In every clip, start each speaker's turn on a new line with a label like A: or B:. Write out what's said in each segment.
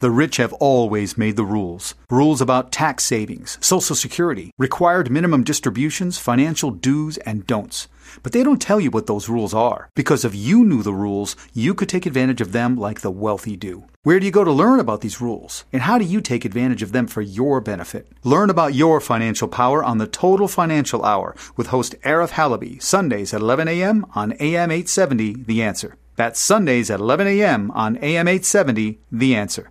A: The rich have always made the rules. Rules about tax savings, Social Security, required minimum distributions, financial do's and don'ts. But they don't tell you what those rules are, because if you knew the rules, you could take advantage of them like the wealthy do. Where do you go to learn about these rules? And how do you take advantage of them for your benefit? Learn about your financial power on the Total Financial Hour with host Arif Halaby, Sundays at 11 a.m. on AM 870, The Answer. That's Sundays at 11 a.m. on AM 870, The Answer.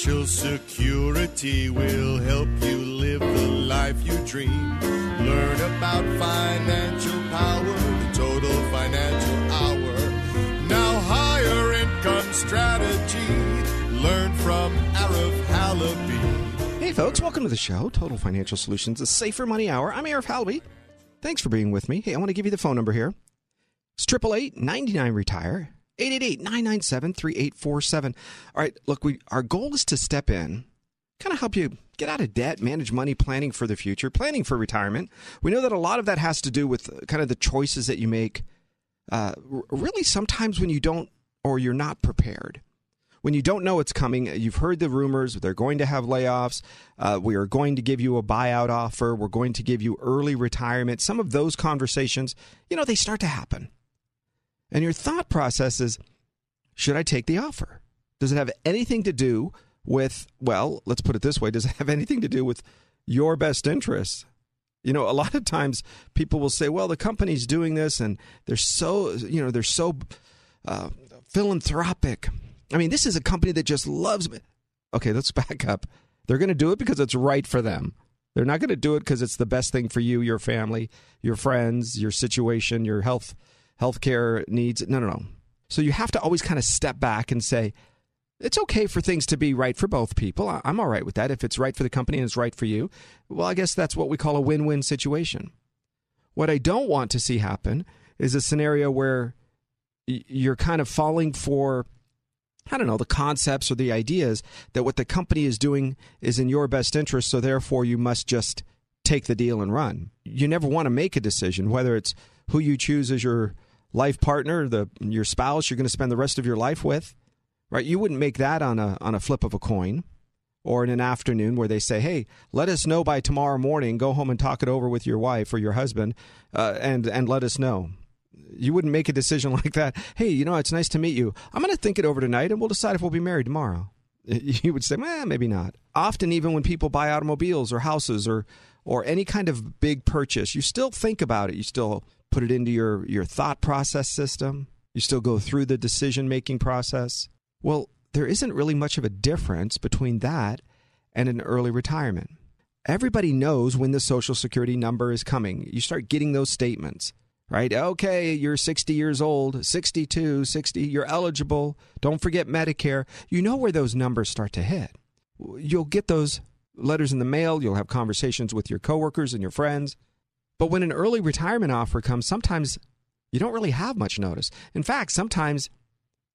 B: Financial security will help you live the life you dream. Learn about financial power, the total financial hour. Now, higher income strategy. Learn from Arif Halaby.
C: Hey, folks, welcome to the show, Total Financial Solutions, a safer money hour. I'm Arif Halaby. Thanks for being with me. Hey, I want to give you the phone number here. It's 888 99 Retire. 888-997-3847. All right, look, we our goal is to step in, kind of help you get out of debt, manage money, planning for the future, planning for retirement. We know that a lot of that has to do with kind of the choices that you make. Uh, really, sometimes when you don't or you're not prepared. When you don't know it's coming, you've heard the rumors, they're going to have layoffs. Uh, we are going to give you a buyout offer. We're going to give you early retirement. Some of those conversations, you know, they start to happen. And your thought process is should I take the offer? Does it have anything to do with, well, let's put it this way, does it have anything to do with your best interests? You know, a lot of times people will say, well, the company's doing this and they're so, you know, they're so uh, philanthropic. I mean, this is a company that just loves me. Okay, let's back up. They're going to do it because it's right for them. They're not going to do it because it's the best thing for you, your family, your friends, your situation, your health healthcare needs. No, no, no. So you have to always kind of step back and say, it's okay for things to be right for both people. I'm all right with that. If it's right for the company and it's right for you, well, I guess that's what we call a win win situation. What I don't want to see happen is a scenario where you're kind of falling for, I don't know, the concepts or the ideas that what the company is doing is in your best interest. So therefore, you must just take the deal and run. You never want to make a decision, whether it's who you choose as your life partner, the your spouse you're going to spend the rest of your life with, right? You wouldn't make that on a on a flip of a coin or in an afternoon where they say, "Hey, let us know by tomorrow morning. Go home and talk it over with your wife or your husband, uh, and and let us know." You wouldn't make a decision like that. Hey, you know, it's nice to meet you. I'm going to think it over tonight, and we'll decide if we'll be married tomorrow. You would say, eh, maybe not. Often, even when people buy automobiles or houses or or any kind of big purchase, you still think about it. You still put it into your, your thought process system. You still go through the decision making process. Well, there isn't really much of a difference between that and an early retirement. Everybody knows when the Social Security number is coming. You start getting those statements, right? Okay, you're 60 years old, 62, 60, you're eligible. Don't forget Medicare. You know where those numbers start to hit. You'll get those letters in the mail, you'll have conversations with your coworkers and your friends. But when an early retirement offer comes, sometimes you don't really have much notice. In fact, sometimes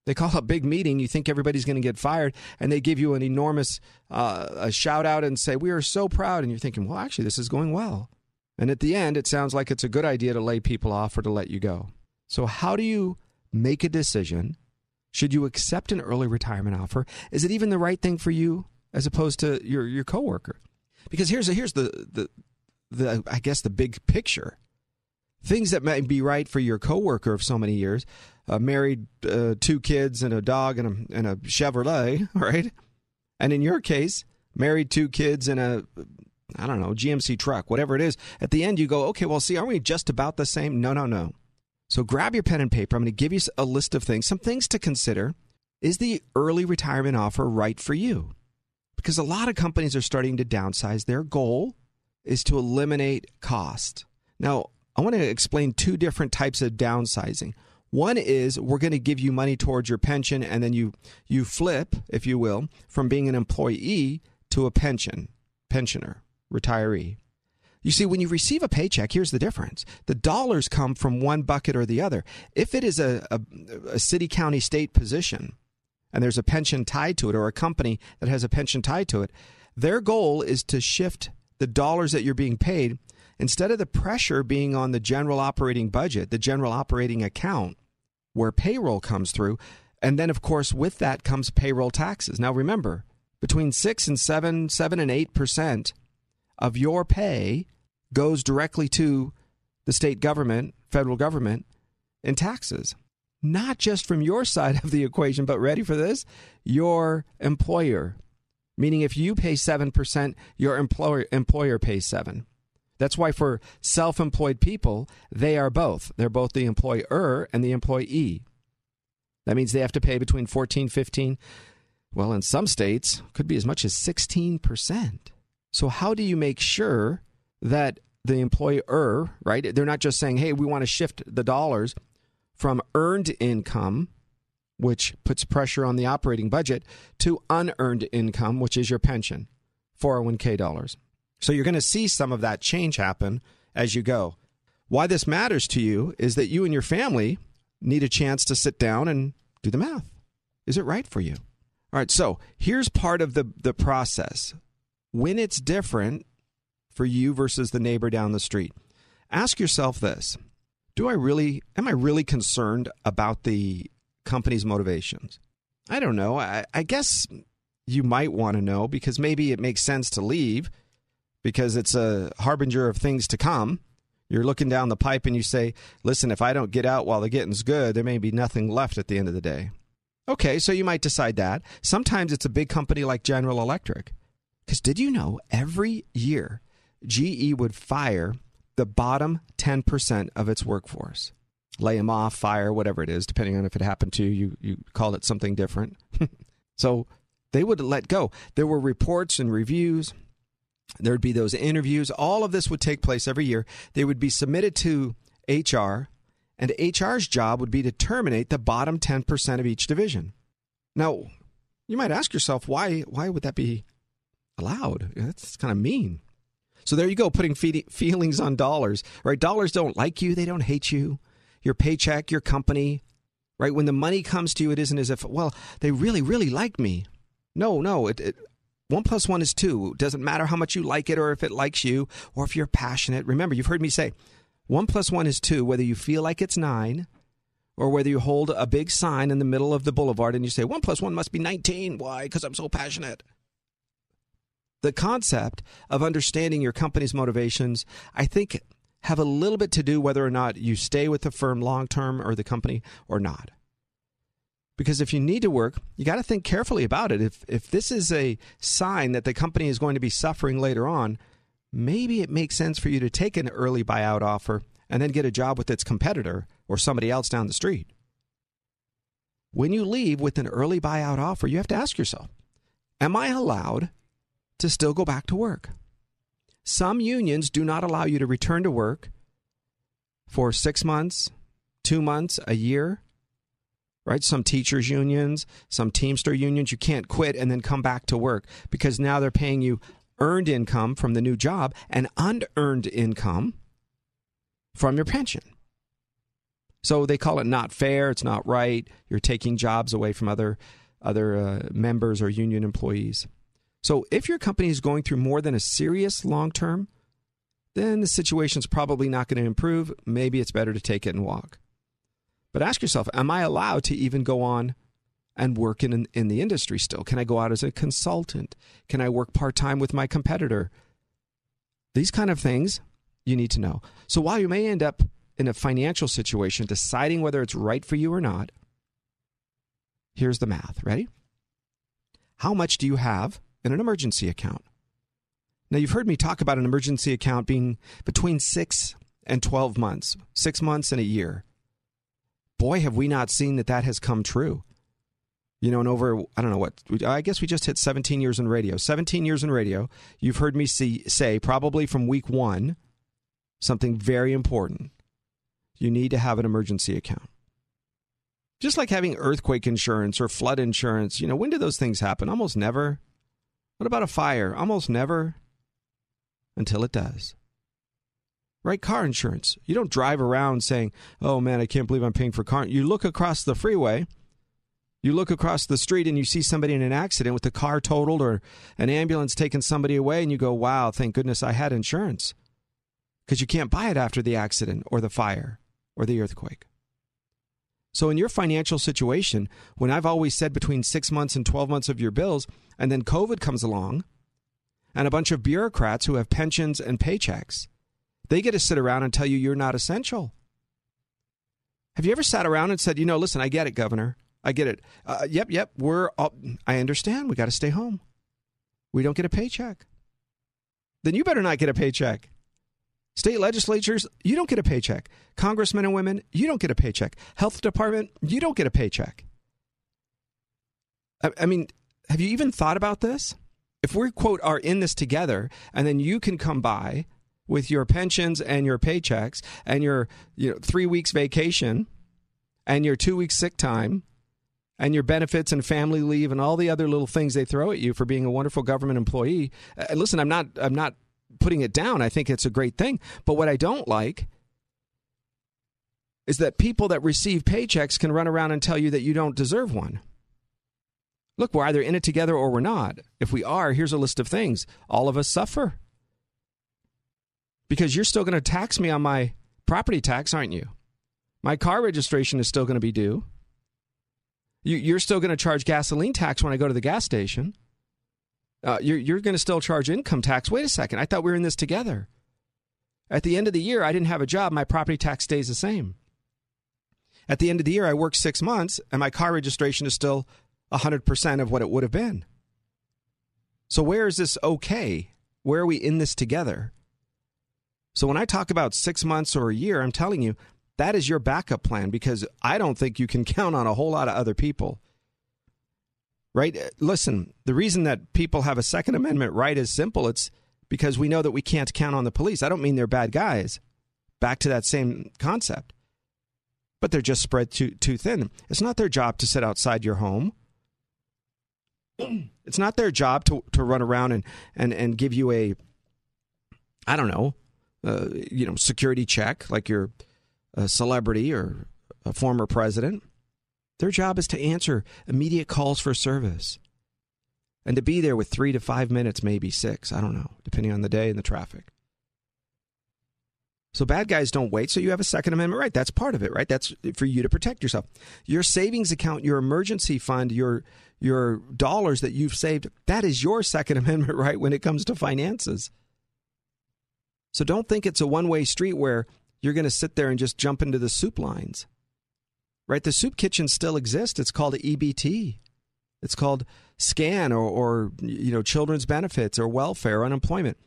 C: they call a big meeting. You think everybody's going to get fired, and they give you an enormous uh, a shout out and say, "We are so proud." And you're thinking, "Well, actually, this is going well." And at the end, it sounds like it's a good idea to lay people off or to let you go. So, how do you make a decision? Should you accept an early retirement offer? Is it even the right thing for you, as opposed to your your coworker? Because here's a, here's the, the the I guess the big picture. Things that might be right for your coworker of so many years, uh, married, uh, two kids and a dog and a, and a Chevrolet, right? And in your case, married, two kids and a I don't know GMC truck, whatever it is. At the end, you go, okay, well, see, aren't we just about the same? No, no, no. So grab your pen and paper. I'm going to give you a list of things, some things to consider. Is the early retirement offer right for you? Because a lot of companies are starting to downsize their goal is to eliminate cost. Now, I want to explain two different types of downsizing. One is we're going to give you money towards your pension, and then you you flip, if you will, from being an employee to a pension pensioner, retiree. You see, when you receive a paycheck, here's the difference. The dollars come from one bucket or the other. If it is a, a, a, city, county, state position, and there's a pension tied to it, or a company that has a pension tied to it, their goal is to shift the dollars that you're being paid instead of the pressure being on the general operating budget, the general operating account, where payroll comes through. And then, of course, with that comes payroll taxes. Now, remember, between six and seven, seven and eight percent of your pay goes directly to the state government, federal government, in taxes. Not just from your side of the equation, but ready for this? Your employer. Meaning if you pay 7%, your employer, employer pays 7 That's why for self employed people, they are both. They're both the employer and the employee. That means they have to pay between 14, 15, well, in some states, could be as much as 16%. So, how do you make sure that the employer, right? They're not just saying, hey, we want to shift the dollars from earned income, which puts pressure on the operating budget, to unearned income, which is your pension, 401k dollars. So you're going to see some of that change happen as you go. Why this matters to you is that you and your family need a chance to sit down and do the math. Is it right for you? All right, so here's part of the, the process. When it's different, for you versus the neighbor down the street. Ask yourself this Do I really, am I really concerned about the company's motivations? I don't know. I, I guess you might want to know because maybe it makes sense to leave because it's a harbinger of things to come. You're looking down the pipe and you say, listen, if I don't get out while the getting's good, there may be nothing left at the end of the day. Okay, so you might decide that. Sometimes it's a big company like General Electric. Because did you know every year GE would fire the bottom 10% of its workforce. Lay them off, fire, whatever it is, depending on if it happened to you, you call it something different. so they would let go. There were reports and reviews. There would be those interviews. All of this would take place every year. They would be submitted to HR, and HR's job would be to terminate the bottom 10% of each division. Now, you might ask yourself, why, why would that be allowed? That's kind of mean. So there you go, putting feelings on dollars, right? Dollars don't like you, they don't hate you. Your paycheck, your company, right? When the money comes to you, it isn't as if, well, they really, really like me. No, no, it, it one plus one is two. It doesn't matter how much you like it or if it likes you or if you're passionate. Remember, you've heard me say one plus one is two, whether you feel like it's nine or whether you hold a big sign in the middle of the boulevard and you say one plus one must be 19. Why? Because I'm so passionate the concept of understanding your company's motivations, I think, have a little bit to do whether or not you stay with the firm long term or the company or not. Because if you need to work, you got to think carefully about it. If if this is a sign that the company is going to be suffering later on, maybe it makes sense for you to take an early buyout offer and then get a job with its competitor or somebody else down the street. When you leave with an early buyout offer, you have to ask yourself, am I allowed to still go back to work. Some unions do not allow you to return to work for six months, two months, a year. Right? Some teachers' unions, some Teamster unions, you can't quit and then come back to work because now they're paying you earned income from the new job and unearned income from your pension. So they call it not fair. It's not right. You're taking jobs away from other other uh, members or union employees. So if your company is going through more than a serious long term, then the situation's probably not going to improve. Maybe it's better to take it and walk. But ask yourself, am I allowed to even go on and work in, in the industry still? Can I go out as a consultant? Can I work part time with my competitor? These kind of things you need to know. So while you may end up in a financial situation deciding whether it's right for you or not, here's the math. Ready? How much do you have in an emergency account. Now, you've heard me talk about an emergency account being between six and 12 months, six months and a year. Boy, have we not seen that that has come true. You know, and over, I don't know what, I guess we just hit 17 years in radio. 17 years in radio, you've heard me see, say, probably from week one, something very important. You need to have an emergency account. Just like having earthquake insurance or flood insurance. You know, when do those things happen? Almost never. What about a fire? Almost never until it does. Right? Car insurance. You don't drive around saying, oh man, I can't believe I'm paying for car. You look across the freeway, you look across the street and you see somebody in an accident with a car totaled or an ambulance taking somebody away, and you go, wow, thank goodness I had insurance. Because you can't buy it after the accident or the fire or the earthquake. So, in your financial situation, when I've always said between six months and 12 months of your bills, and then COVID comes along, and a bunch of bureaucrats who have pensions and paychecks, they get to sit around and tell you you're not essential. Have you ever sat around and said, you know, listen, I get it, Governor. I get it. Uh, yep, yep. We're. All, I understand. We got to stay home. We don't get a paycheck. Then you better not get a paycheck. State legislatures, you don't get a paycheck. Congressmen and women, you don't get a paycheck. Health department, you don't get a paycheck. I, I mean, have you even thought about this? If we, quote, are in this together, and then you can come by with your pensions and your paychecks and your you know, three weeks vacation and your two weeks sick time and your benefits and family leave and all the other little things they throw at you for being a wonderful government employee. Uh, listen, I'm not I'm not putting it down. I think it's a great thing. But what I don't like is that people that receive paychecks can run around and tell you that you don't deserve one. Look, we're either in it together or we're not. If we are, here's a list of things. All of us suffer. Because you're still going to tax me on my property tax, aren't you? My car registration is still going to be due. You, are still going to charge gasoline tax when I go to the gas station. Uh, you're you're going to still charge income tax. Wait a second. I thought we were in this together. At the end of the year, I didn't have a job. My property tax stays the same. At the end of the year, I worked six months, and my car registration is still 100% of what it would have been. So, where is this okay? Where are we in this together? So, when I talk about six months or a year, I'm telling you that is your backup plan because I don't think you can count on a whole lot of other people. Right? Listen, the reason that people have a Second Amendment right is simple. It's because we know that we can't count on the police. I don't mean they're bad guys. Back to that same concept. But they're just spread too too thin. It's not their job to sit outside your home. It's not their job to, to run around and, and, and give you a, I don't know, uh, you know, security check like you're a celebrity or a former president. Their job is to answer immediate calls for service and to be there with three to five minutes, maybe six. I don't know, depending on the day and the traffic. So bad guys don't wait. So you have a Second Amendment right. That's part of it, right? That's for you to protect yourself. Your savings account, your emergency fund, your your dollars that you've saved, that is your Second Amendment right when it comes to finances. So don't think it's a one way street where you're going to sit there and just jump into the soup lines. Right? The soup kitchen still exists. It's called EBT. It's called SCAN or, or you know children's benefits or welfare, unemployment.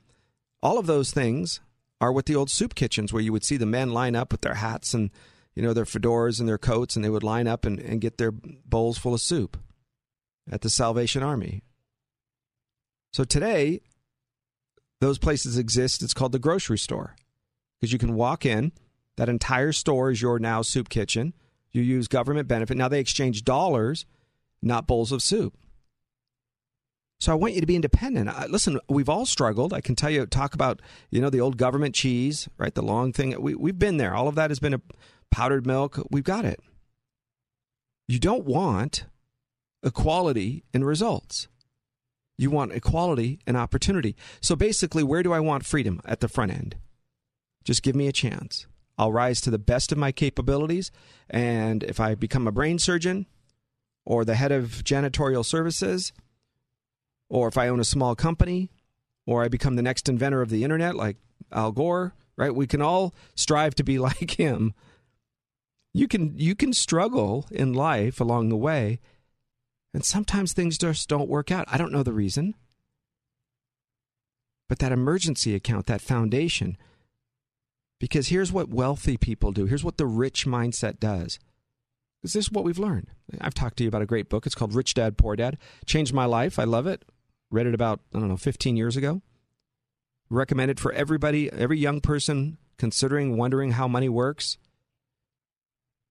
C: All of those things are what the old soup kitchens where you would see the men line up with their hats and you know their fedoras and their coats and they would line up and, and get their bowls full of soup at the Salvation Army. So today, those places exist. It's called the grocery store because you can walk in. That entire store is your now soup kitchen. You use government benefit. Now they exchange dollars, not bowls of soup. So I want you to be independent. I, listen, we've all struggled. I can tell you, talk about you know the old government cheese, right? The long thing. We we've been there. All of that has been a powdered milk. We've got it. You don't want equality in results. You want equality and opportunity. So basically, where do I want freedom at the front end? Just give me a chance. I'll rise to the best of my capabilities. And if I become a brain surgeon or the head of janitorial services, or if I own a small company, or I become the next inventor of the internet like Al Gore, right? We can all strive to be like him. You can you can struggle in life along the way, and sometimes things just don't work out. I don't know the reason. But that emergency account, that foundation, because here's what wealthy people do. Here's what the rich mindset does. Because this is what we've learned. I've talked to you about a great book. It's called Rich Dad Poor Dad. Changed my life. I love it. Read it about, I don't know, 15 years ago. Recommended for everybody, every young person considering, wondering how money works.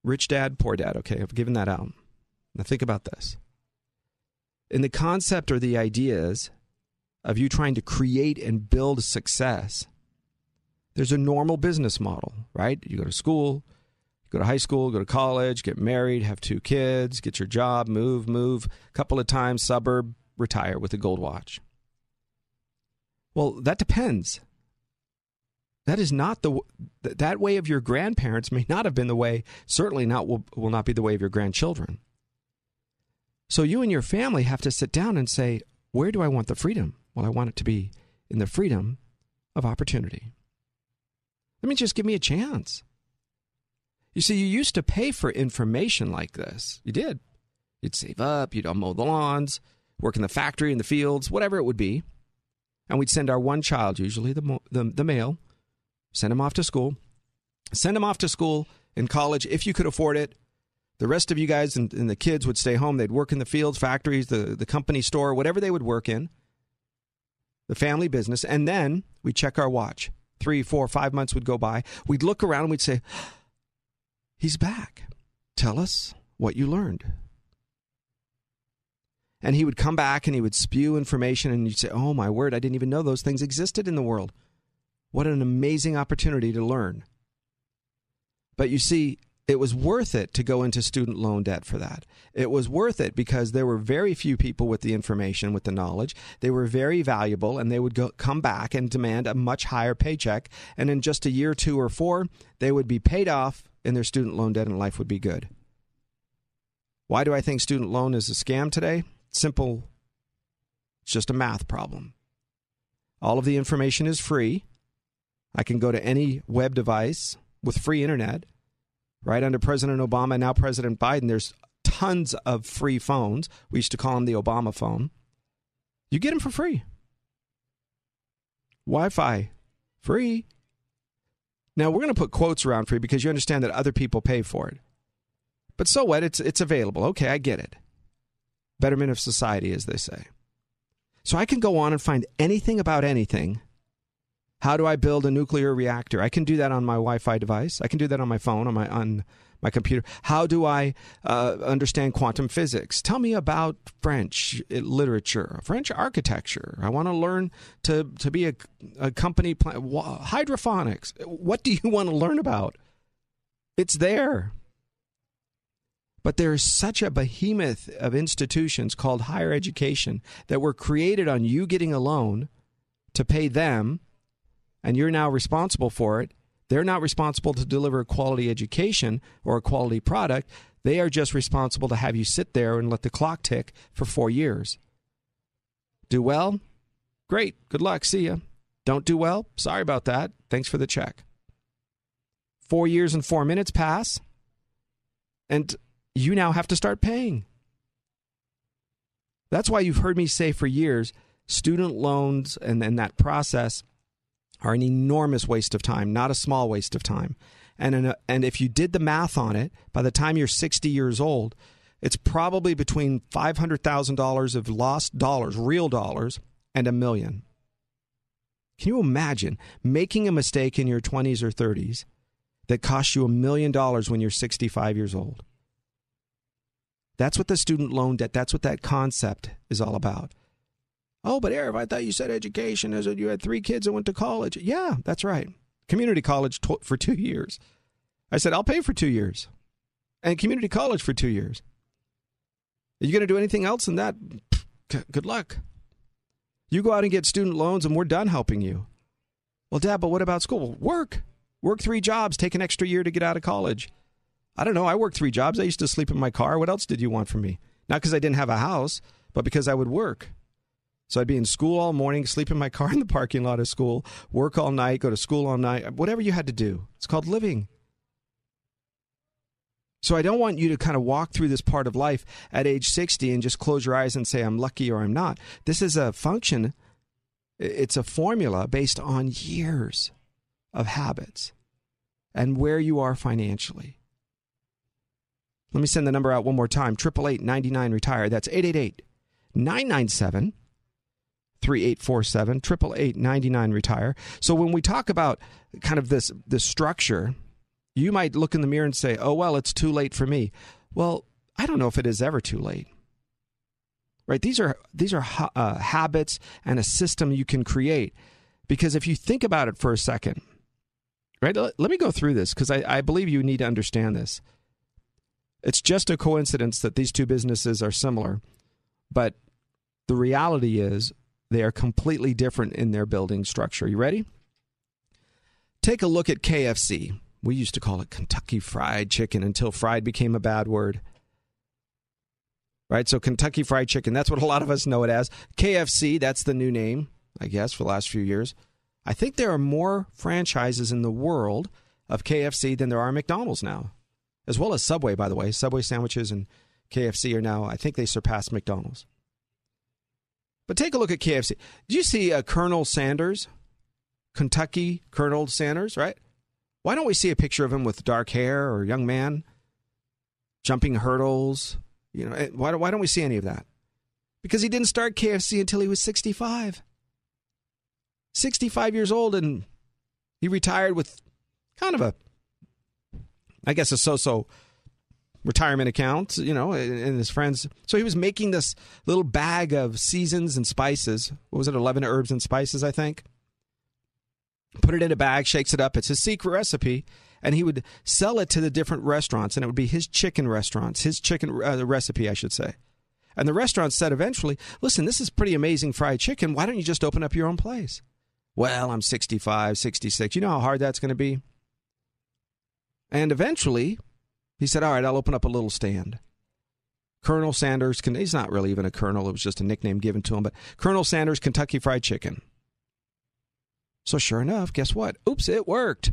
C: Rich dad, poor dad. Okay, I've given that out. Now think about this. In the concept or the ideas of you trying to create and build success, there's a normal business model, right? You go to school, go to high school, go to college, get married, have two kids, get your job, move, move, a couple of times, suburb, retire with a gold watch. Well, that depends. That is not the that way of your grandparents may not have been the way. Certainly not will will not be the way of your grandchildren. So you and your family have to sit down and say, where do I want the freedom? Well, I want it to be in the freedom of opportunity. Let me just give me a chance. You see, you used to pay for information like this. You did. You'd save up, you'd mow the lawns, work in the factory, in the fields, whatever it would be. And we'd send our one child, usually the, the, the male, send him off to school. Send him off to school in college if you could afford it. The rest of you guys and, and the kids would stay home. They'd work in the fields, factories, the, the company store, whatever they would work in, the family business. And then we'd check our watch. Three, four, five months would go by. We'd look around and we'd say, He's back. Tell us what you learned. And he would come back and he would spew information, and you'd say, Oh my word, I didn't even know those things existed in the world. What an amazing opportunity to learn. But you see, it was worth it to go into student loan debt for that. It was worth it because there were very few people with the information, with the knowledge. They were very valuable, and they would go, come back and demand a much higher paycheck. And in just a year, two, or four, they would be paid off in their student loan debt, and life would be good. Why do I think student loan is a scam today? Simple. It's just a math problem. All of the information is free. I can go to any web device with free internet. Right under President Obama, now President Biden, there's tons of free phones. We used to call them the Obama phone. You get them for free. Wi Fi, free. Now, we're going to put quotes around free because you understand that other people pay for it. But so what? It's, it's available. Okay, I get it betterment of society, as they say. So I can go on and find anything about anything. How do I build a nuclear reactor? I can do that on my Wi-Fi device. I can do that on my phone, on my on my computer. How do I uh, understand quantum physics? Tell me about French uh, literature, French architecture. I want to learn to to be a, a company plan- hydroponics. What do you want to learn about? It's there. But there is such a behemoth of institutions called higher education that were created on you getting a loan to pay them, and you're now responsible for it. They're not responsible to deliver a quality education or a quality product. They are just responsible to have you sit there and let the clock tick for four years. Do well? Great. Good luck. See ya. Don't do well? Sorry about that. Thanks for the check. Four years and four minutes pass. And you now have to start paying. That's why you've heard me say for years student loans and, and that process are an enormous waste of time, not a small waste of time. And, and if you did the math on it, by the time you're 60 years old, it's probably between $500,000 of lost dollars, real dollars, and a million. Can you imagine making a mistake in your 20s or 30s that costs you a million dollars when you're 65 years old? That's what the student loan debt, that's what that concept is all about. Oh, but Eric, I thought you said education is that you had three kids that went to college. Yeah, that's right. Community college t- for two years. I said, I'll pay for two years. And community college for two years. Are you going to do anything else than that? Good luck. You go out and get student loans, and we're done helping you. Well, Dad, but what about school? Work. Work three jobs. Take an extra year to get out of college. I don't know. I worked three jobs. I used to sleep in my car. What else did you want from me? Not because I didn't have a house, but because I would work. So I'd be in school all morning, sleep in my car in the parking lot of school, work all night, go to school all night, whatever you had to do. It's called living. So I don't want you to kind of walk through this part of life at age 60 and just close your eyes and say, I'm lucky or I'm not. This is a function, it's a formula based on years of habits and where you are financially. Let me send the number out one more time 888 99 Retire. That's 888 997 3847 888 Retire. So when we talk about kind of this, this structure, You might look in the mirror and say, oh, well, it's too late for me. Well, I don't know if it is ever too late. Right? These are these are uh, habits and a system you can create. Because if you think about it for a second, right? Let, let me go through this because I, I believe you need to understand this. It's just a coincidence that these two businesses are similar, but the reality is they are completely different in their building structure. You ready? Take a look at KFC. We used to call it Kentucky Fried Chicken until fried became a bad word. Right? So, Kentucky Fried Chicken, that's what a lot of us know it as. KFC, that's the new name, I guess, for the last few years. I think there are more franchises in the world of KFC than there are McDonald's now, as well as Subway, by the way. Subway sandwiches and KFC are now, I think they surpassed McDonald's. But take a look at KFC. Do you see uh, Colonel Sanders? Kentucky Colonel Sanders, right? Why don't we see a picture of him with dark hair or young man jumping hurdles? You know, eh, why, why don't we see any of that? Because he didn't start KFC until he was 65. 65 years old, and he retired with kind of a, I guess, a so so retirement account, you know, and his friends. So he was making this little bag of seasons and spices. What was it, 11 herbs and spices, I think? Put it in a bag, shakes it up. It's his secret recipe. And he would sell it to the different restaurants, and it would be his chicken restaurants, his chicken uh, recipe, I should say. And the restaurant said eventually, listen, this is pretty amazing fried chicken. Why don't you just open up your own place? Well, I'm 65, 66. You know how hard that's going to be? And eventually, he said, All right, I'll open up a little stand. Colonel Sanders, he's not really even a colonel, it was just a nickname given to him, but Colonel Sanders Kentucky Fried Chicken. So, sure enough, guess what? Oops, it worked.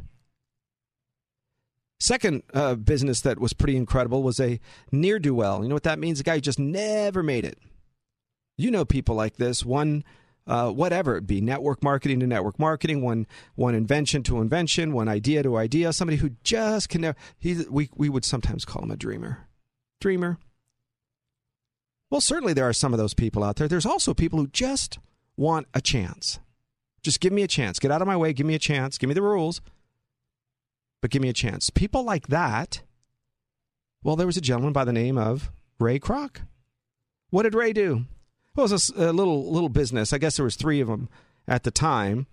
C: Second uh, business that was pretty incredible was a near do well. You know what that means? A guy who just never made it. You know people like this. One uh, whatever it be, network marketing to network marketing, one one invention to invention, one idea to idea. Somebody who just can never. He, we we would sometimes call him a dreamer. Dreamer. Well, certainly there are some of those people out there. There's also people who just want a chance. Just give me a chance. Get out of my way. Give me a chance. Give me the rules. But give me a chance. People like that. Well, there was a gentleman by the name of Ray Kroc. What did Ray do? Well, it was a, a little little business. I guess there was three of them at the time,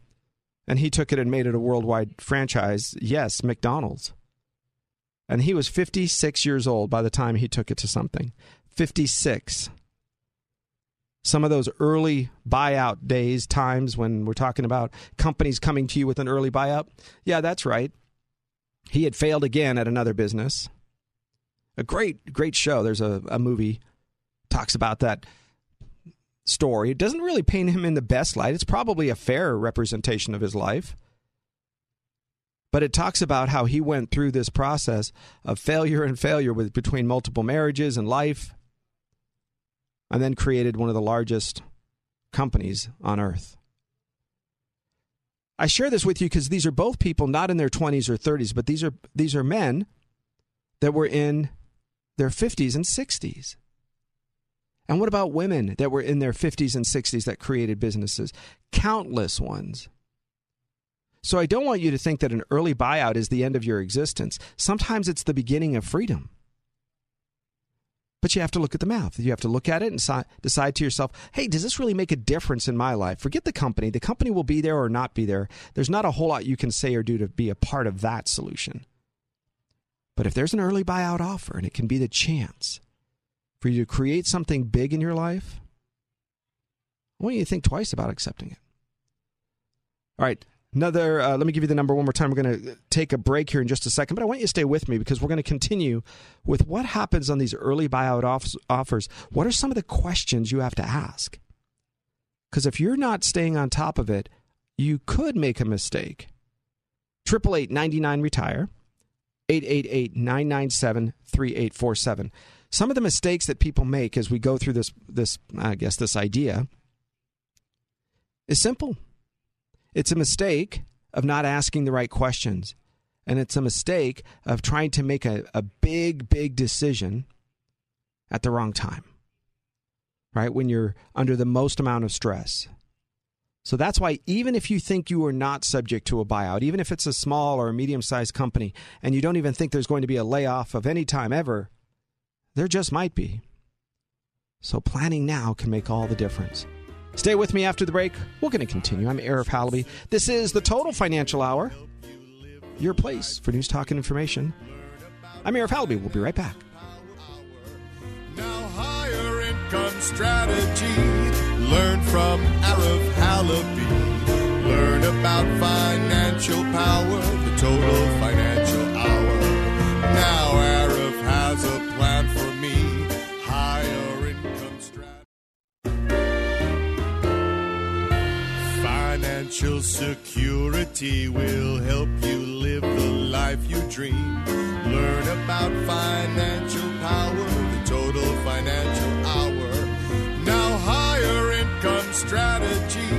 C: and he took it and made it a worldwide franchise. Yes, McDonald's. And he was 56 years old by the time he took it to something. 56. Some of those early buyout days, times when we're talking about companies coming to you with an early buyout. Yeah, that's right. He had failed again at another business. A great, great show. There's a, a movie talks about that story. It doesn't really paint him in the best light. It's probably a fair representation of his life. But it talks about how he went through this process of failure and failure with between multiple marriages and life and then created one of the largest companies on earth. I share this with you because these are both people not in their 20s or 30s, but these are these are men that were in their 50s and 60s. And what about women that were in their 50s and 60s that created businesses? Countless ones. So I don't want you to think that an early buyout is the end of your existence. Sometimes it's the beginning of freedom. But you have to look at the math. You have to look at it and decide to yourself, hey, does this really make a difference in my life? Forget the company. The company will be there or not be there. There's not a whole lot you can say or do to be a part of that solution. But if there's an early buyout offer and it can be the chance for you to create something big in your life, I want you to think twice about accepting it. All right. Another, uh, let me give you the number one more time. We're going to take a break here in just a second, but I want you to stay with me because we're going to continue with what happens on these early buyout off- offers. What are some of the questions you have to ask? Because if you're not staying on top of it, you could make a mistake. 888 retire 888 997 3847 some of the mistakes that people make as we go through this this I guess this idea is simple. It's a mistake of not asking the right questions. And it's a mistake of trying to make a, a big, big decision at the wrong time. Right? When you're under the most amount of stress. So that's why, even if you think you are not subject to a buyout, even if it's a small or a medium sized company, and you don't even think there's going to be a layoff of any time ever, there just might be. So planning now can make all the difference. Stay with me after the break. We're going to continue. I'm Arif Halaby. This is the Total Financial Hour, your place for news, talk, and information. I'm Arif Halaby. We'll be right back.
B: Now higher income strategy. Learn from Arif Halaby. Learn about financial power, the Total Financial Financial security will help you live the life you dream. Learn about financial power, the total financial hour. Now, higher income strategy.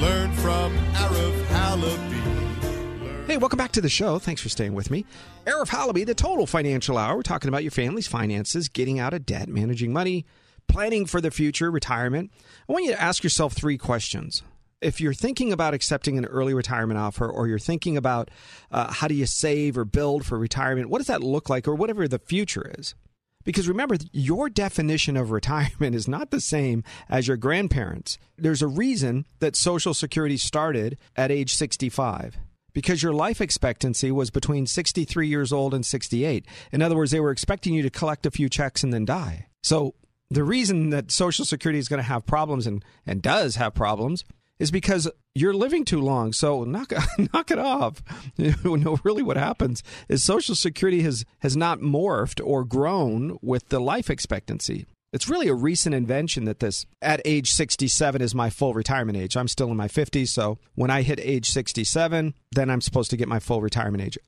B: Learn from Arif Halaby.
C: Hey, welcome back to the show. Thanks for staying with me. Arif Halaby, the Total Financial Hour. We're talking about your family's finances, getting out of debt, managing money, planning for the future, retirement. I want you to ask yourself three questions. If you're thinking about accepting an early retirement offer, or you're thinking about uh, how do you save or build for retirement, what does that look like, or whatever the future is? Because remember, your definition of retirement is not the same as your grandparents. There's a reason that Social Security started at age 65 because your life expectancy was between 63 years old and 68. In other words, they were expecting you to collect a few checks and then die. So the reason that Social Security is going to have problems and, and does have problems is because you're living too long. So knock knock it off. You know, really, what happens is Social Security has has not morphed or grown with the life expectancy. It's really a recent invention that this at age 67 is my full retirement age. I'm still in my 50s, so when I hit age 67, then I'm supposed to get my full retirement age.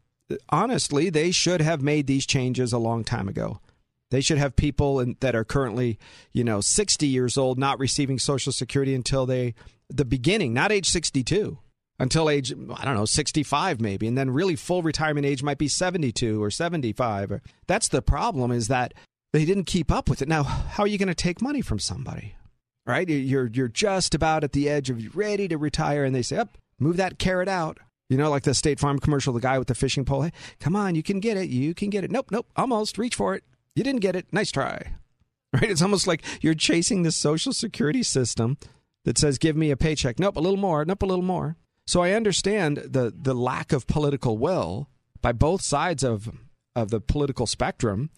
C: Honestly, they should have made these changes a long time ago. They should have people in, that are currently, you know, 60 years old not receiving Social Security until they the beginning, not age 62, until age I don't know 65 maybe, and then really full retirement age might be 72 or 75. That's the problem is that they didn't keep up with it. Now, how are you going to take money from somebody? Right? You're you're just about at the edge of ready to retire, and they say, "Up, move that carrot out." You know, like the State Farm commercial, the guy with the fishing pole. Hey, come on, you can get it. You can get it. Nope, nope, almost. Reach for it. You didn't get it. Nice try. Right? It's almost like you're chasing the social security system that says, give me a paycheck. Nope, a little more. Nope, a little more. So I understand the, the lack of political will by both sides of, of the political spectrum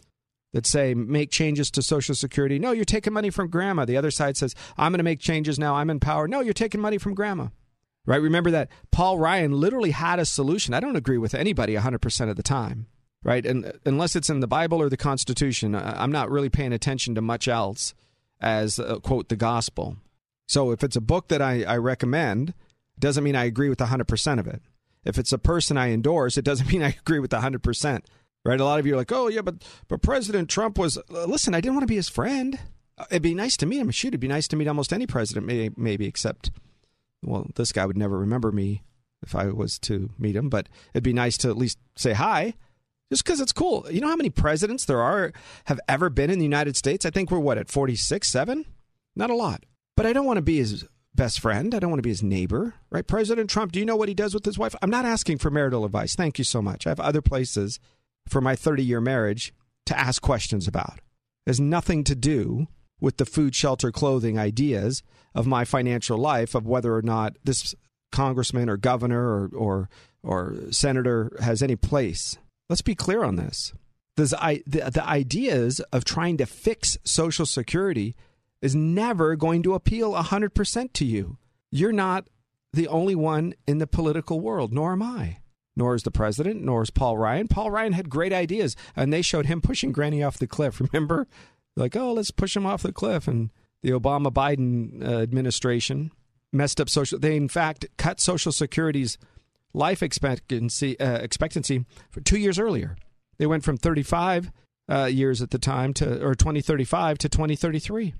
C: that say, make changes to Social Security. No, you're taking money from grandma. The other side says, I'm going to make changes now. I'm in power. No, you're taking money from grandma. Right? Remember that Paul Ryan literally had a solution. I don't agree with anybody 100% of the time right? And unless it's in the Bible or the Constitution, I'm not really paying attention to much else as uh, quote the gospel. So if it's a book that I, I recommend, doesn't mean I agree with 100% of it. If it's a person I endorse, it doesn't mean I agree with 100%. Right? A lot of you are like, "Oh, yeah, but but President Trump was listen, I didn't want to be his friend. Uh, it'd be nice to meet him. Shoot, it'd be nice to meet almost any president maybe, maybe except well, this guy would never remember me if I was to meet him, but it'd be nice to at least say hi just because it's cool. You know how many presidents there are have ever been in the United States? I think we're what at 46, 7? Not a lot. But I don't want to be his best friend. I don't want to be his neighbor, right? President Trump, do you know what he does with his wife? I'm not asking for marital advice. Thank you so much. I have other places for my 30 year marriage to ask questions about. It has nothing to do with the food, shelter, clothing ideas of my financial life of whether or not this congressman or governor or, or, or senator has any place Let's be clear on this. the, the ideas of trying to fix Social Security is never going to appeal 100% to you. You're not the only one in the political world, nor am I. Nor is the president, nor is Paul Ryan. Paul Ryan had great ideas, and they showed him pushing Granny off the cliff. Remember? Like, oh, let's push him off the cliff. And the Obama Biden uh, administration messed up social. They, in fact, cut Social Security's life expectancy uh, expectancy for two years earlier. They went from 35 uh, years at the time to or 2035 to 2033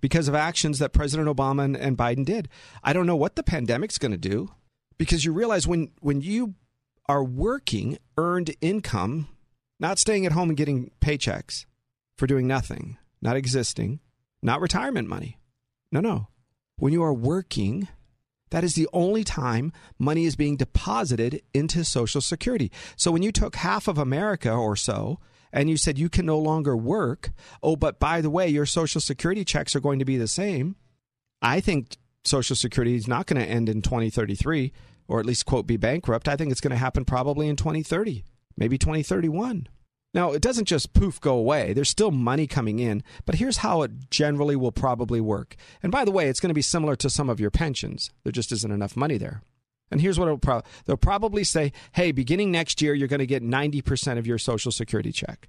C: because of actions that President Obama and, and Biden did. I don't know what the pandemic's going to do because you realize when when you are working earned income, not staying at home and getting paychecks for doing nothing, not existing, not retirement money. No, no. When you are working That is the only time money is being deposited into Social Security. So when you took half of America or so and you said you can no longer work, oh, but by the way, your Social Security checks are going to be the same, I think Social Security is not going to end in 2033 or at least, quote, be bankrupt. I think it's going to happen probably in 2030, maybe 2031. Now, it doesn't just poof go away. There's still money coming in, but here's how it generally will probably work. And by the way, it's going to be similar to some of your pensions. There just isn't enough money there. And here's what it'll pro- they'll probably say, "Hey, beginning next year, you're going to get 90% of your social security check."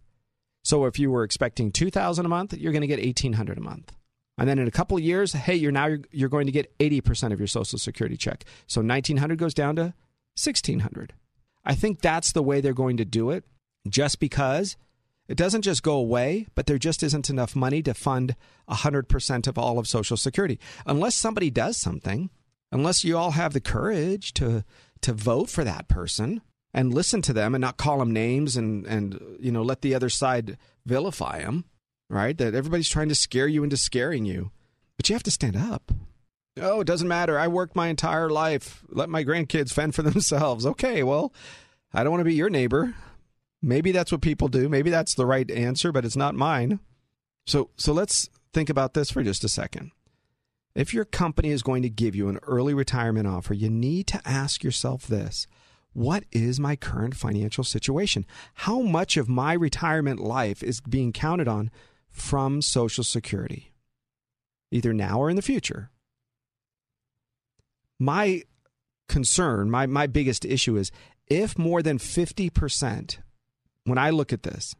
C: So if you were expecting 2000 a month, you're going to get 1800 a month. And then in a couple of years, hey, you're now you're going to get 80% of your social security check. So 1900 goes down to 1600. I think that's the way they're going to do it just because it doesn't just go away, but there just isn't enough money to fund 100% of all of Social Security. Unless somebody does something, unless you all have the courage to, to vote for that person and listen to them and not call them names and, and you know, let the other side vilify them, right? That everybody's trying to scare you into scaring you. But you have to stand up. Oh, it doesn't matter. I worked my entire life. Let my grandkids fend for themselves. Okay, well, I don't want to be your neighbor. Maybe that's what people do. Maybe that's the right answer, but it's not mine. So so let's think about this for just a second. If your company is going to give you an early retirement offer, you need to ask yourself this. What is my current financial situation? How much of my retirement life is being counted on from Social Security? Either now or in the future. My concern, my, my biggest issue is if more than 50% when I look at this,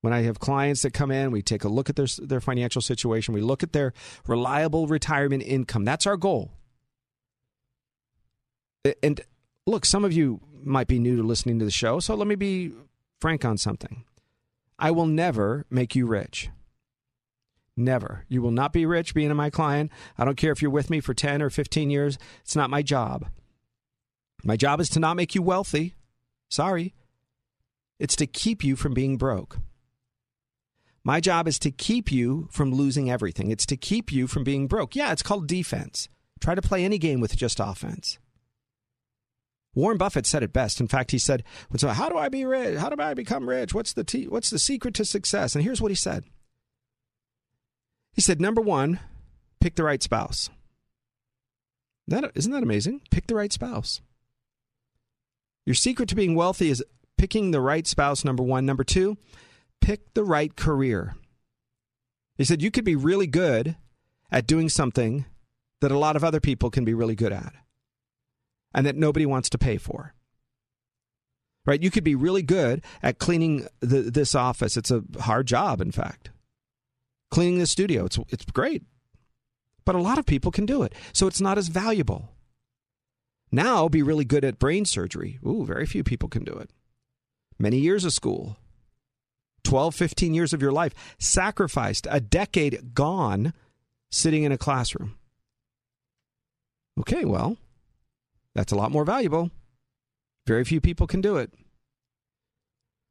C: when I have clients that come in, we take a look at their their financial situation, we look at their reliable retirement income. That's our goal. And look, some of you might be new to listening to the show, so let me be frank on something. I will never make you rich. Never. You will not be rich being my client. I don't care if you're with me for 10 or 15 years. It's not my job. My job is to not make you wealthy. Sorry. It's to keep you from being broke. My job is to keep you from losing everything. It's to keep you from being broke. Yeah, it's called defense. Try to play any game with just offense. Warren Buffett said it best. In fact, he said, "So how do I be rich? How do I become rich? What's the t- what's the secret to success?" And here's what he said. He said, "Number 1, pick the right spouse." That isn't that amazing? Pick the right spouse. Your secret to being wealthy is picking the right spouse, number one. Number two, pick the right career. He said you could be really good at doing something that a lot of other people can be really good at and that nobody wants to pay for. Right? You could be really good at cleaning the, this office. It's a hard job, in fact. Cleaning the studio, it's, it's great. But a lot of people can do it. So it's not as valuable. Now, be really good at brain surgery. Ooh, very few people can do it many years of school, 12, 15 years of your life, sacrificed, a decade gone sitting in a classroom. Okay, well, that's a lot more valuable. Very few people can do it.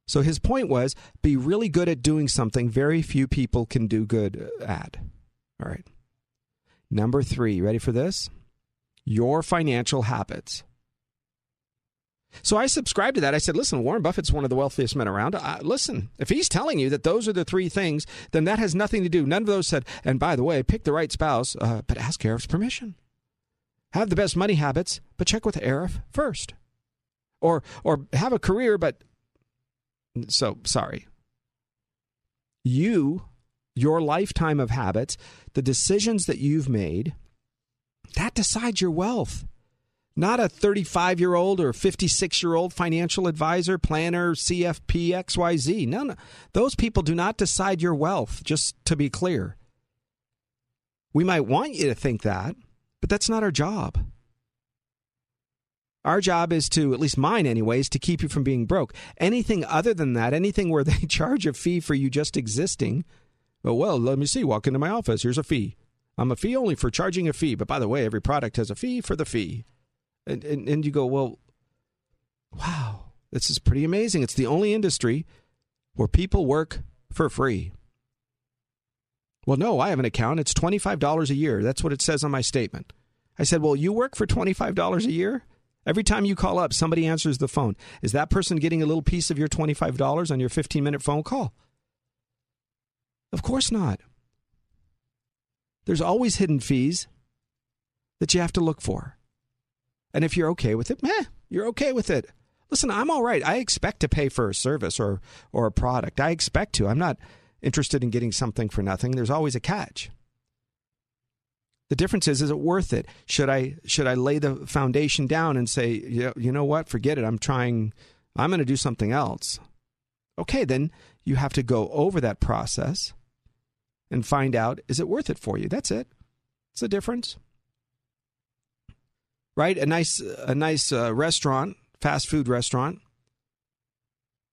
C: So his point was be really good at doing something very few people can do good at. All right. Number three, ready for this? Your financial habits. So I subscribed to that. I said, listen, Warren Buffett's one of the wealthiest men around. Uh, listen, if he's telling you that those are the three things, then that has nothing to do. None of those said, and by the way, pick the right spouse, uh, but ask Arif's permission. Have the best money habits, but check with Arif first. Or, or have a career, but so sorry. You, your lifetime of habits, the decisions that you've made, that decides your wealth not a 35 year old or 56 year old financial advisor, planner, CFP, XYZ. No, no. Those people do not decide your wealth, just to be clear. We might want you to think that, but that's not our job. Our job is to, at least mine anyways, to keep you from being broke. Anything other than that, anything where they charge a fee for you just existing, oh, well, let me see, walk into my office, here's a fee. I'm a fee only for charging a fee, but by the way, every product has a fee for the fee. And, and, and you go, well, wow, this is pretty amazing. It's the only industry where people work for free. Well, no, I have an account. It's $25 a year. That's what it says on my statement. I said, Well, you work for $25 a year? Every time you call up, somebody answers the phone. Is that person getting a little piece of your $25 on your 15 minute phone call? Of course not. There's always hidden fees that you have to look for. And if you're okay with it, meh, you're okay with it. Listen, I'm all right. I expect to pay for a service or or a product. I expect to. I'm not interested in getting something for nothing. There's always a catch. The difference is, is it worth it? Should I should I lay the foundation down and say, you you know what, forget it. I'm trying. I'm going to do something else. Okay, then you have to go over that process and find out is it worth it for you. That's it. It's the difference, right? A nice a nice uh, restaurant, fast food restaurant.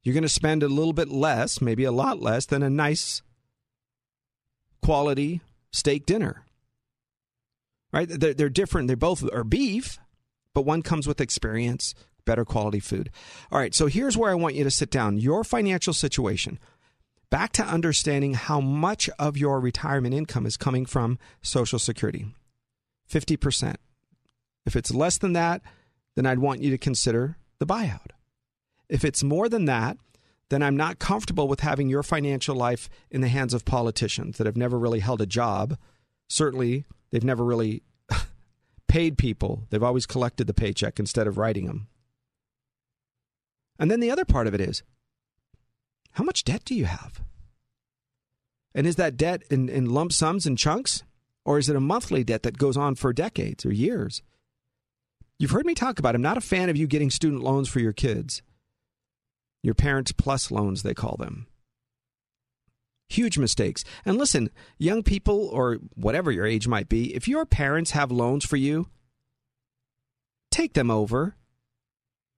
C: You're going to spend a little bit less, maybe a lot less, than a nice quality steak dinner right? They're, they're different. They both are beef, but one comes with experience, better quality food. All right, so here's where I want you to sit down. Your financial situation. Back to understanding how much of your retirement income is coming from Social Security 50%. If it's less than that, then I'd want you to consider the buyout. If it's more than that, then I'm not comfortable with having your financial life in the hands of politicians that have never really held a job. Certainly, They've never really paid people, they've always collected the paycheck instead of writing them. And then the other part of it is how much debt do you have? And is that debt in, in lump sums and chunks? Or is it a monthly debt that goes on for decades or years? You've heard me talk about. I'm not a fan of you getting student loans for your kids. Your parents plus loans, they call them. Huge mistakes. And listen, young people or whatever your age might be, if your parents have loans for you, take them over.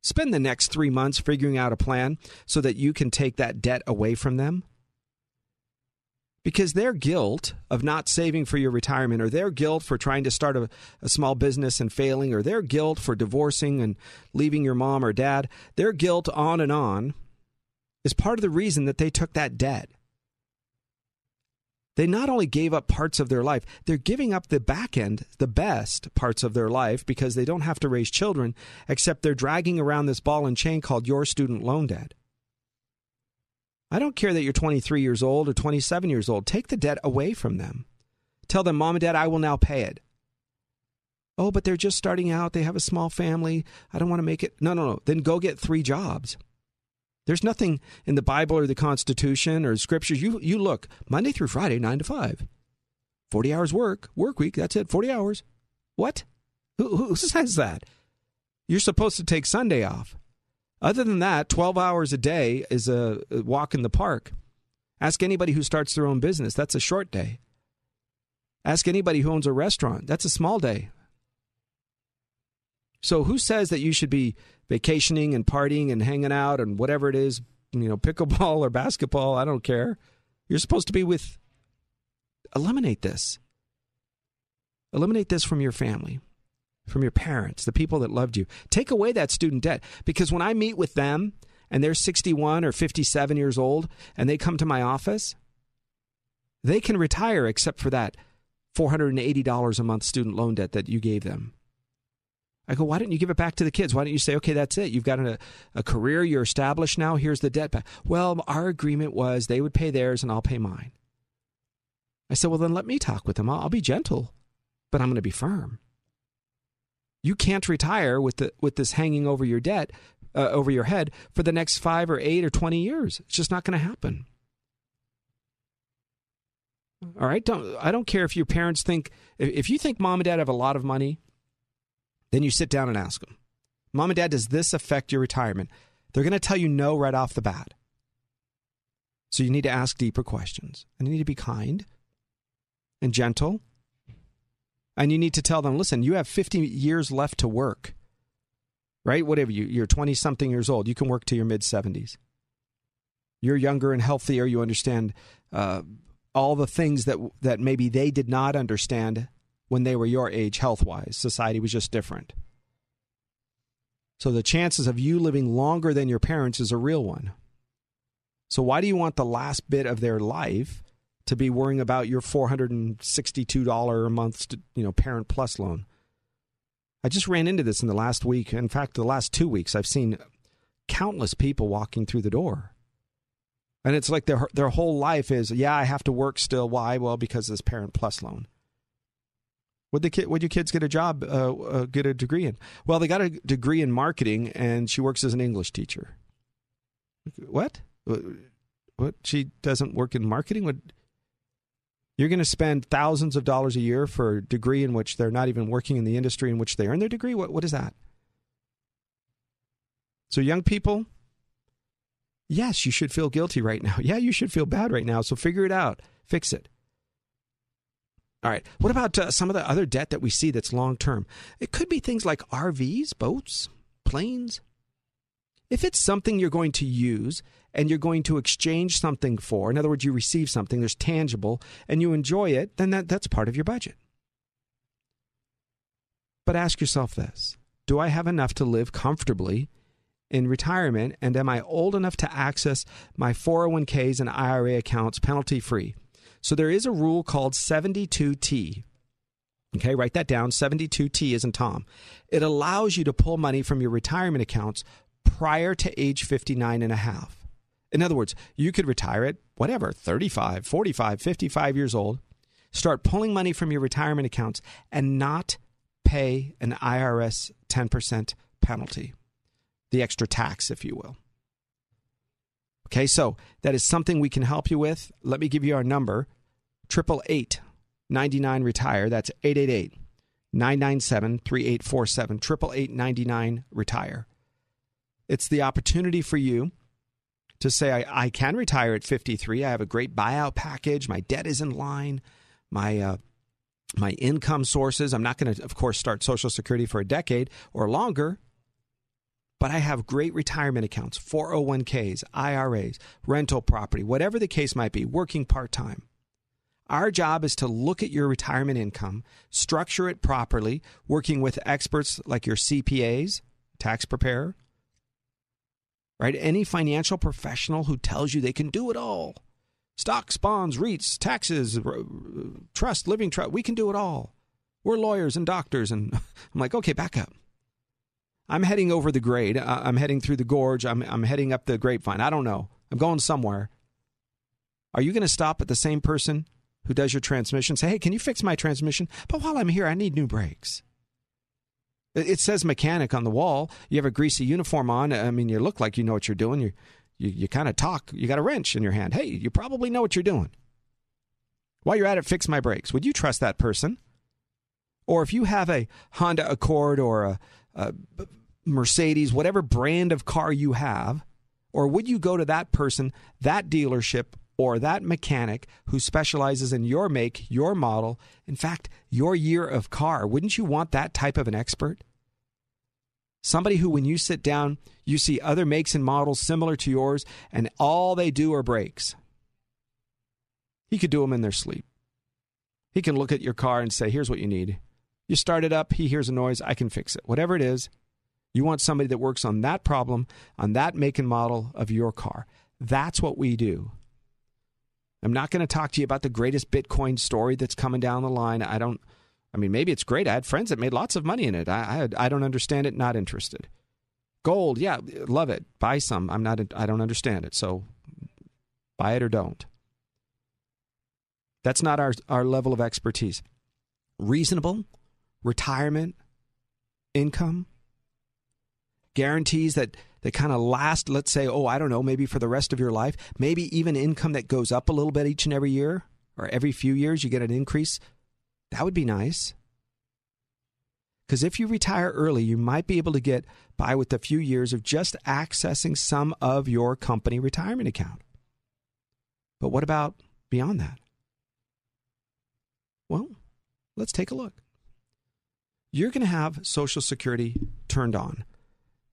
C: Spend the next three months figuring out a plan so that you can take that debt away from them. Because their guilt of not saving for your retirement, or their guilt for trying to start a, a, small business and failing, or their guilt for divorcing and leaving your mom or dad, their guilt on and on is part of the reason that they took that debt. They not only gave up parts of their life, they're giving up the back end, the best parts of their life, because they don't have to raise children, except they're dragging around this ball and chain called your student loan debt. I don't care that you're 23 years old or 27 years old. Take the debt away from them. Tell them, Mom and Dad, I will now pay it. Oh, but they're just starting out. They have a small family. I don't want to make it. No, no, no. Then go get three jobs. There's nothing in the Bible or the Constitution or scriptures. You, you look Monday through Friday, 9 to 5. 40 hours work, work week. That's it, 40 hours. What? Who, who says that? You're supposed to take Sunday off. Other than that, 12 hours a day is a walk in the park. Ask anybody who starts their own business. That's a short day. Ask anybody who owns a restaurant. That's a small day. So who says that you should be vacationing and partying and hanging out and whatever it is, you know, pickleball or basketball, I don't care. You're supposed to be with eliminate this. Eliminate this from your family, from your parents, the people that loved you. Take away that student debt because when I meet with them and they're 61 or 57 years old and they come to my office, they can retire except for that $480 a month student loan debt that you gave them. I go, why didn't you give it back to the kids? Why don't you say, okay, that's it. You've got a, a career, you're established now, here's the debt back. Well, our agreement was they would pay theirs and I'll pay mine. I said, well, then let me talk with them. I'll, I'll be gentle, but I'm going to be firm. You can't retire with, the, with this hanging over your debt, uh, over your head for the next five or eight or 20 years. It's just not going to happen. All right. Don't, I don't care if your parents think, if you think mom and dad have a lot of money, then you sit down and ask them, Mom and Dad, does this affect your retirement? They're going to tell you no right off the bat. So you need to ask deeper questions. And you need to be kind and gentle. And you need to tell them, listen, you have 50 years left to work. Right? Whatever you, you're 20 something years old, you can work to your mid 70s. You're younger and healthier. You understand uh, all the things that that maybe they did not understand when they were your age health wise. Society was just different. So the chances of you living longer than your parents is a real one. So why do you want the last bit of their life to be worrying about your $462 a month, you know, parent plus loan? I just ran into this in the last week. In fact, the last two weeks, I've seen countless people walking through the door. And it's like their their whole life is, yeah, I have to work still. Why? Well, because of this Parent Plus loan. Would the kid? Would your kids get a job? Uh, uh, get a degree in? Well, they got a degree in marketing, and she works as an English teacher. What? What? She doesn't work in marketing? What? You're going to spend thousands of dollars a year for a degree in which they're not even working in the industry in which they earn their degree? What? What is that? So, young people, yes, you should feel guilty right now. Yeah, you should feel bad right now. So, figure it out, fix it. All right. What about uh, some of the other debt that we see that's long term? It could be things like RVs, boats, planes. If it's something you're going to use and you're going to exchange something for, in other words, you receive something, there's tangible, and you enjoy it, then that, that's part of your budget. But ask yourself this Do I have enough to live comfortably in retirement? And am I old enough to access my 401ks and IRA accounts penalty free? So there is a rule called 72T. Okay, write that down. 72T isn't Tom. It allows you to pull money from your retirement accounts prior to age 59 and a half. In other words, you could retire at whatever, 35, 45, 55 years old, start pulling money from your retirement accounts and not pay an IRS 10% penalty, the extra tax, if you will. Okay, so that is something we can help you with. Let me give you our number 888 99 Retire. That's 888 997 3847. 888 99 Retire. It's the opportunity for you to say, I, I, can retire at 53. I have a great buyout package. My debt is in line. My, uh, my income sources. I'm not going to, of course, start Social Security for a decade or longer, but I have great retirement accounts, 401ks, IRAs, rental property, whatever the case might be, working part time. Our job is to look at your retirement income, structure it properly, working with experts like your CPAs, tax preparer, right? Any financial professional who tells you they can do it all. Stocks, bonds, REITs, taxes, trust, living trust, we can do it all. We're lawyers and doctors. And I'm like, okay, back up. I'm heading over the grade. I'm heading through the gorge. I'm, I'm heading up the grapevine. I don't know. I'm going somewhere. Are you going to stop at the same person who does your transmission say, hey, can you fix my transmission? But while I'm here, I need new brakes. It says mechanic on the wall. You have a greasy uniform on. I mean, you look like you know what you're doing. You, you, you kind of talk. You got a wrench in your hand. Hey, you probably know what you're doing. While you're at it, fix my brakes. Would you trust that person? Or if you have a Honda Accord or a, a Mercedes, whatever brand of car you have, or would you go to that person, that dealership, or that mechanic who specializes in your make, your model, in fact, your year of car? Wouldn't you want that type of an expert? Somebody who, when you sit down, you see other makes and models similar to yours, and all they do are brakes. He could do them in their sleep. He can look at your car and say, Here's what you need. You start it up, he hears a noise, I can fix it. Whatever it is, you want somebody that works on that problem, on that make and model of your car. That's what we do. I'm not going to talk to you about the greatest Bitcoin story that's coming down the line. I don't, I mean, maybe it's great. I had friends that made lots of money in it. I, I, I don't understand it, not interested. Gold, yeah, love it. Buy some. I'm not, I don't understand it. So buy it or don't. That's not our, our level of expertise. Reasonable retirement income guarantees that that kind of last, let's say, oh, I don't know, maybe for the rest of your life, maybe even income that goes up a little bit each and every year or every few years you get an increase, that would be nice. Because if you retire early, you might be able to get by with a few years of just accessing some of your company retirement account. But what about beyond that? Well, let's take a look. You're going to have Social Security turned on.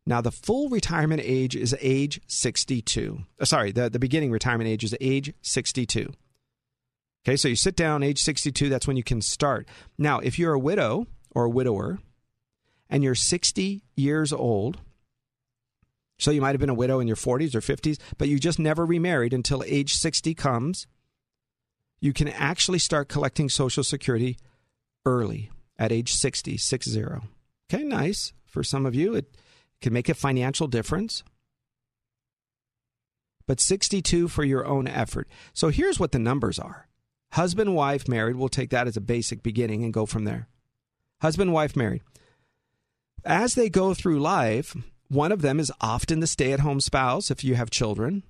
C: Now, the full retirement age is age 62. Uh, sorry, the, the beginning retirement age is age 62. Okay, so you sit down, age 62, that's when you can start. Now, if you're a widow or a widower and you're 60 years old, so you might have been a widow in your 40s or 50s, but you just never remarried until age 60 comes, you can actually start collecting Social Security early at age 60, 60. Okay, nice. For some of you, it can make a financial difference. But 62 for your own effort. So here's what the numbers are. Husband, wife, married, we'll take that as a basic beginning and go from there. Husband, wife, married. As they go through life, one of them is often the stay at home spouse if you have children.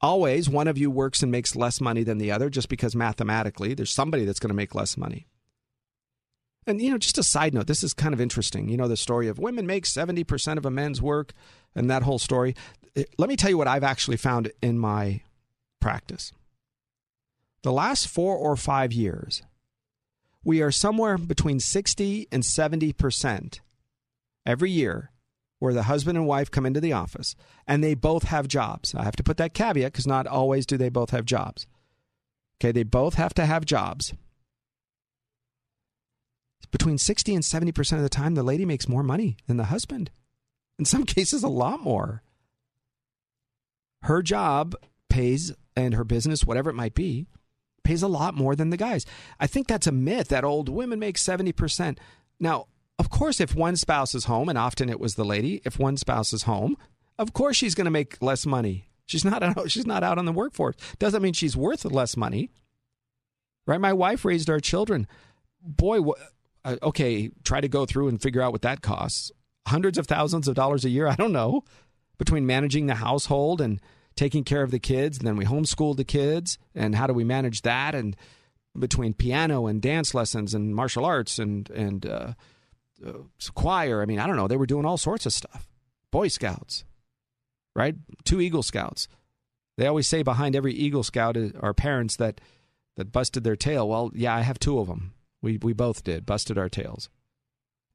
C: Always, one of you works and makes less money than the other just because mathematically there's somebody that's going to make less money. And, you know, just a side note, this is kind of interesting. You know, the story of women make 70% of a man's work and that whole story. Eh, let me tell you what I've actually found in my practice. The last four or five years, we are somewhere between 60 and 70% every year where the husband and wife come into the office and they both have jobs. I have to put that caveat because not always do they both have jobs. Okay, they both have to have jobs. Between 60 and 70% of the time, the lady makes more money than the husband. In some cases, a lot more. Her job pays, and her business, whatever it might be, pays a lot more than the guys. I think that's a myth that old women make 70%. Now, of course, if one spouse is home, and often it was the lady, if one spouse is home, of course she's going to make less money. She's not out, she's not out on the workforce. Doesn't mean she's worth less money. Right? My wife raised our children. Boy, uh, okay, try to go through and figure out what that costs. Hundreds of thousands of dollars a year, I don't know, between managing the household and taking care of the kids, and then we homeschooled the kids, and how do we manage that? And between piano and dance lessons and martial arts and and uh, uh, choir. I mean, I don't know. They were doing all sorts of stuff. Boy Scouts, right? Two Eagle Scouts. They always say behind every Eagle Scout are parents that that busted their tail. Well, yeah, I have two of them. We we both did busted our tails.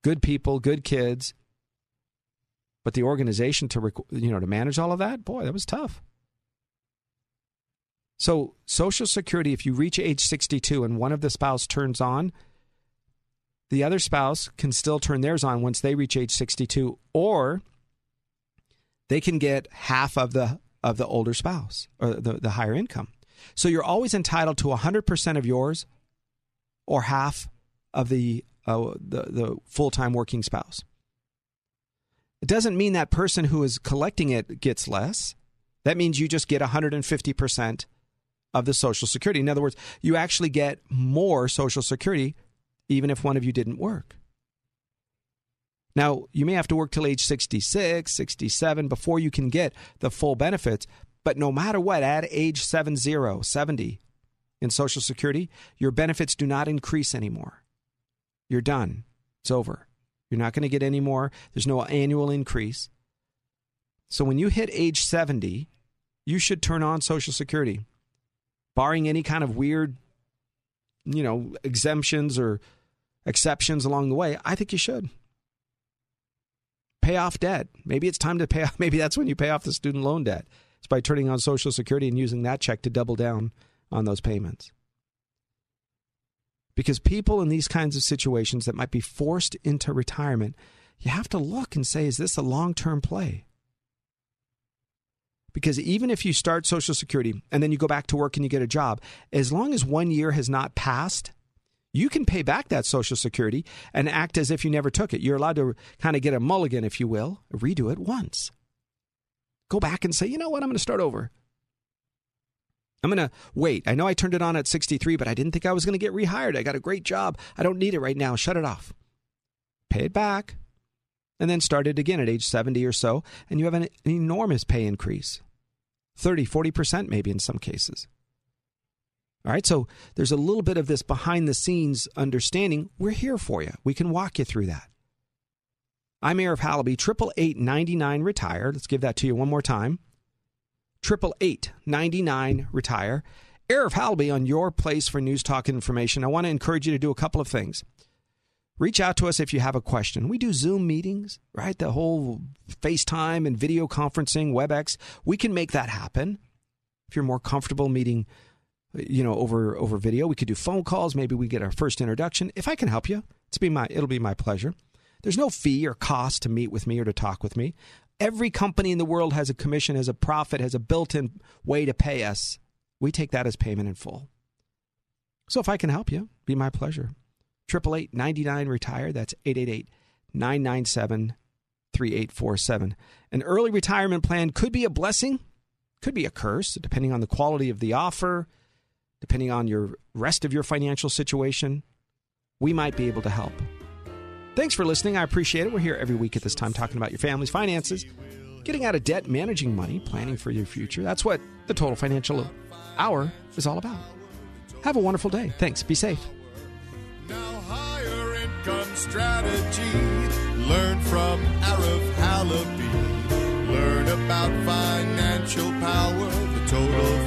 C: Good people, good kids. But the organization to you know to manage all of that, boy, that was tough. So, Social Security, if you reach age 62 and one of the spouse turns on, the other spouse can still turn theirs on once they reach age 62 or they can get half of the of the older spouse or the, the higher income so you're always entitled to 100% of yours or half of the uh, the, the full-time working spouse. It doesn't mean that person who is collecting it gets less. That means you just get 150% of the social security. In other words you actually get more social security even if one of you didn't work. Now, you may have to work till age 66, 67 before you can get the full benefits, but no matter what, at age 70, 70 in Social Security, your benefits do not increase anymore. You're done. It's over. You're not going to get any more. There's no annual increase. So when you hit age 70, you should turn on Social Security, barring any kind of weird, you know, exemptions or exceptions along the way, I think you should. Pay off debt. Maybe it's time to pay off. Maybe that's when you pay off the student loan debt. It's by turning on Social Security and using that check to double down on those payments. Because people in these kinds of situations that might be forced into retirement, you have to look and say, is this a long term play? Because even if you start Social Security and then you go back to work and you get a job, as long as one year has not passed, you can pay back that Social Security and act as if you never took it. You're allowed to kind of get a mulligan, if you will, redo it once. Go back and say, you know what, I'm going to start over. I'm going to wait. I know I turned it on at 63, but I didn't think I was going to get rehired. I got a great job. I don't need it right now. Shut it off. Pay it back. And then start it again at age 70 or so, and you have an enormous pay increase 30, 40% maybe in some cases. All right, so there's a little bit of this behind the scenes understanding. We're here for you. We can walk you through that. I'm Halaby, triple eight ninety nine retired. Let's give that to you one more time. Triple eight ninety nine retire. Arif Halaby on your place for news talk information. I want to encourage you to do a couple of things. Reach out to us if you have a question. We do Zoom meetings, right? The whole FaceTime and video conferencing, WebEx. We can make that happen. If you're more comfortable meeting you know, over over video. We could do phone calls. Maybe we get our first introduction. If I can help you, it's be my it'll be my pleasure. There's no fee or cost to meet with me or to talk with me. Every company in the world has a commission, has a profit, has a built-in way to pay us. We take that as payment in full. So if I can help you, be my pleasure. Triple eight ninety nine retire. That's eight eight eight 997 3847. An early retirement plan could be a blessing, could be a curse, depending on the quality of the offer, depending on your rest of your financial situation. We might be able to help. Thanks for listening. I appreciate it. We're here every week at this time talking about your family's finances, getting out of debt, managing money, planning for your future. That's what the Total Financial Hour is all about. Have a wonderful day. Thanks. Be safe.
B: Now higher income strategy. Learn from Arif Halaby. Learn about financial power, the total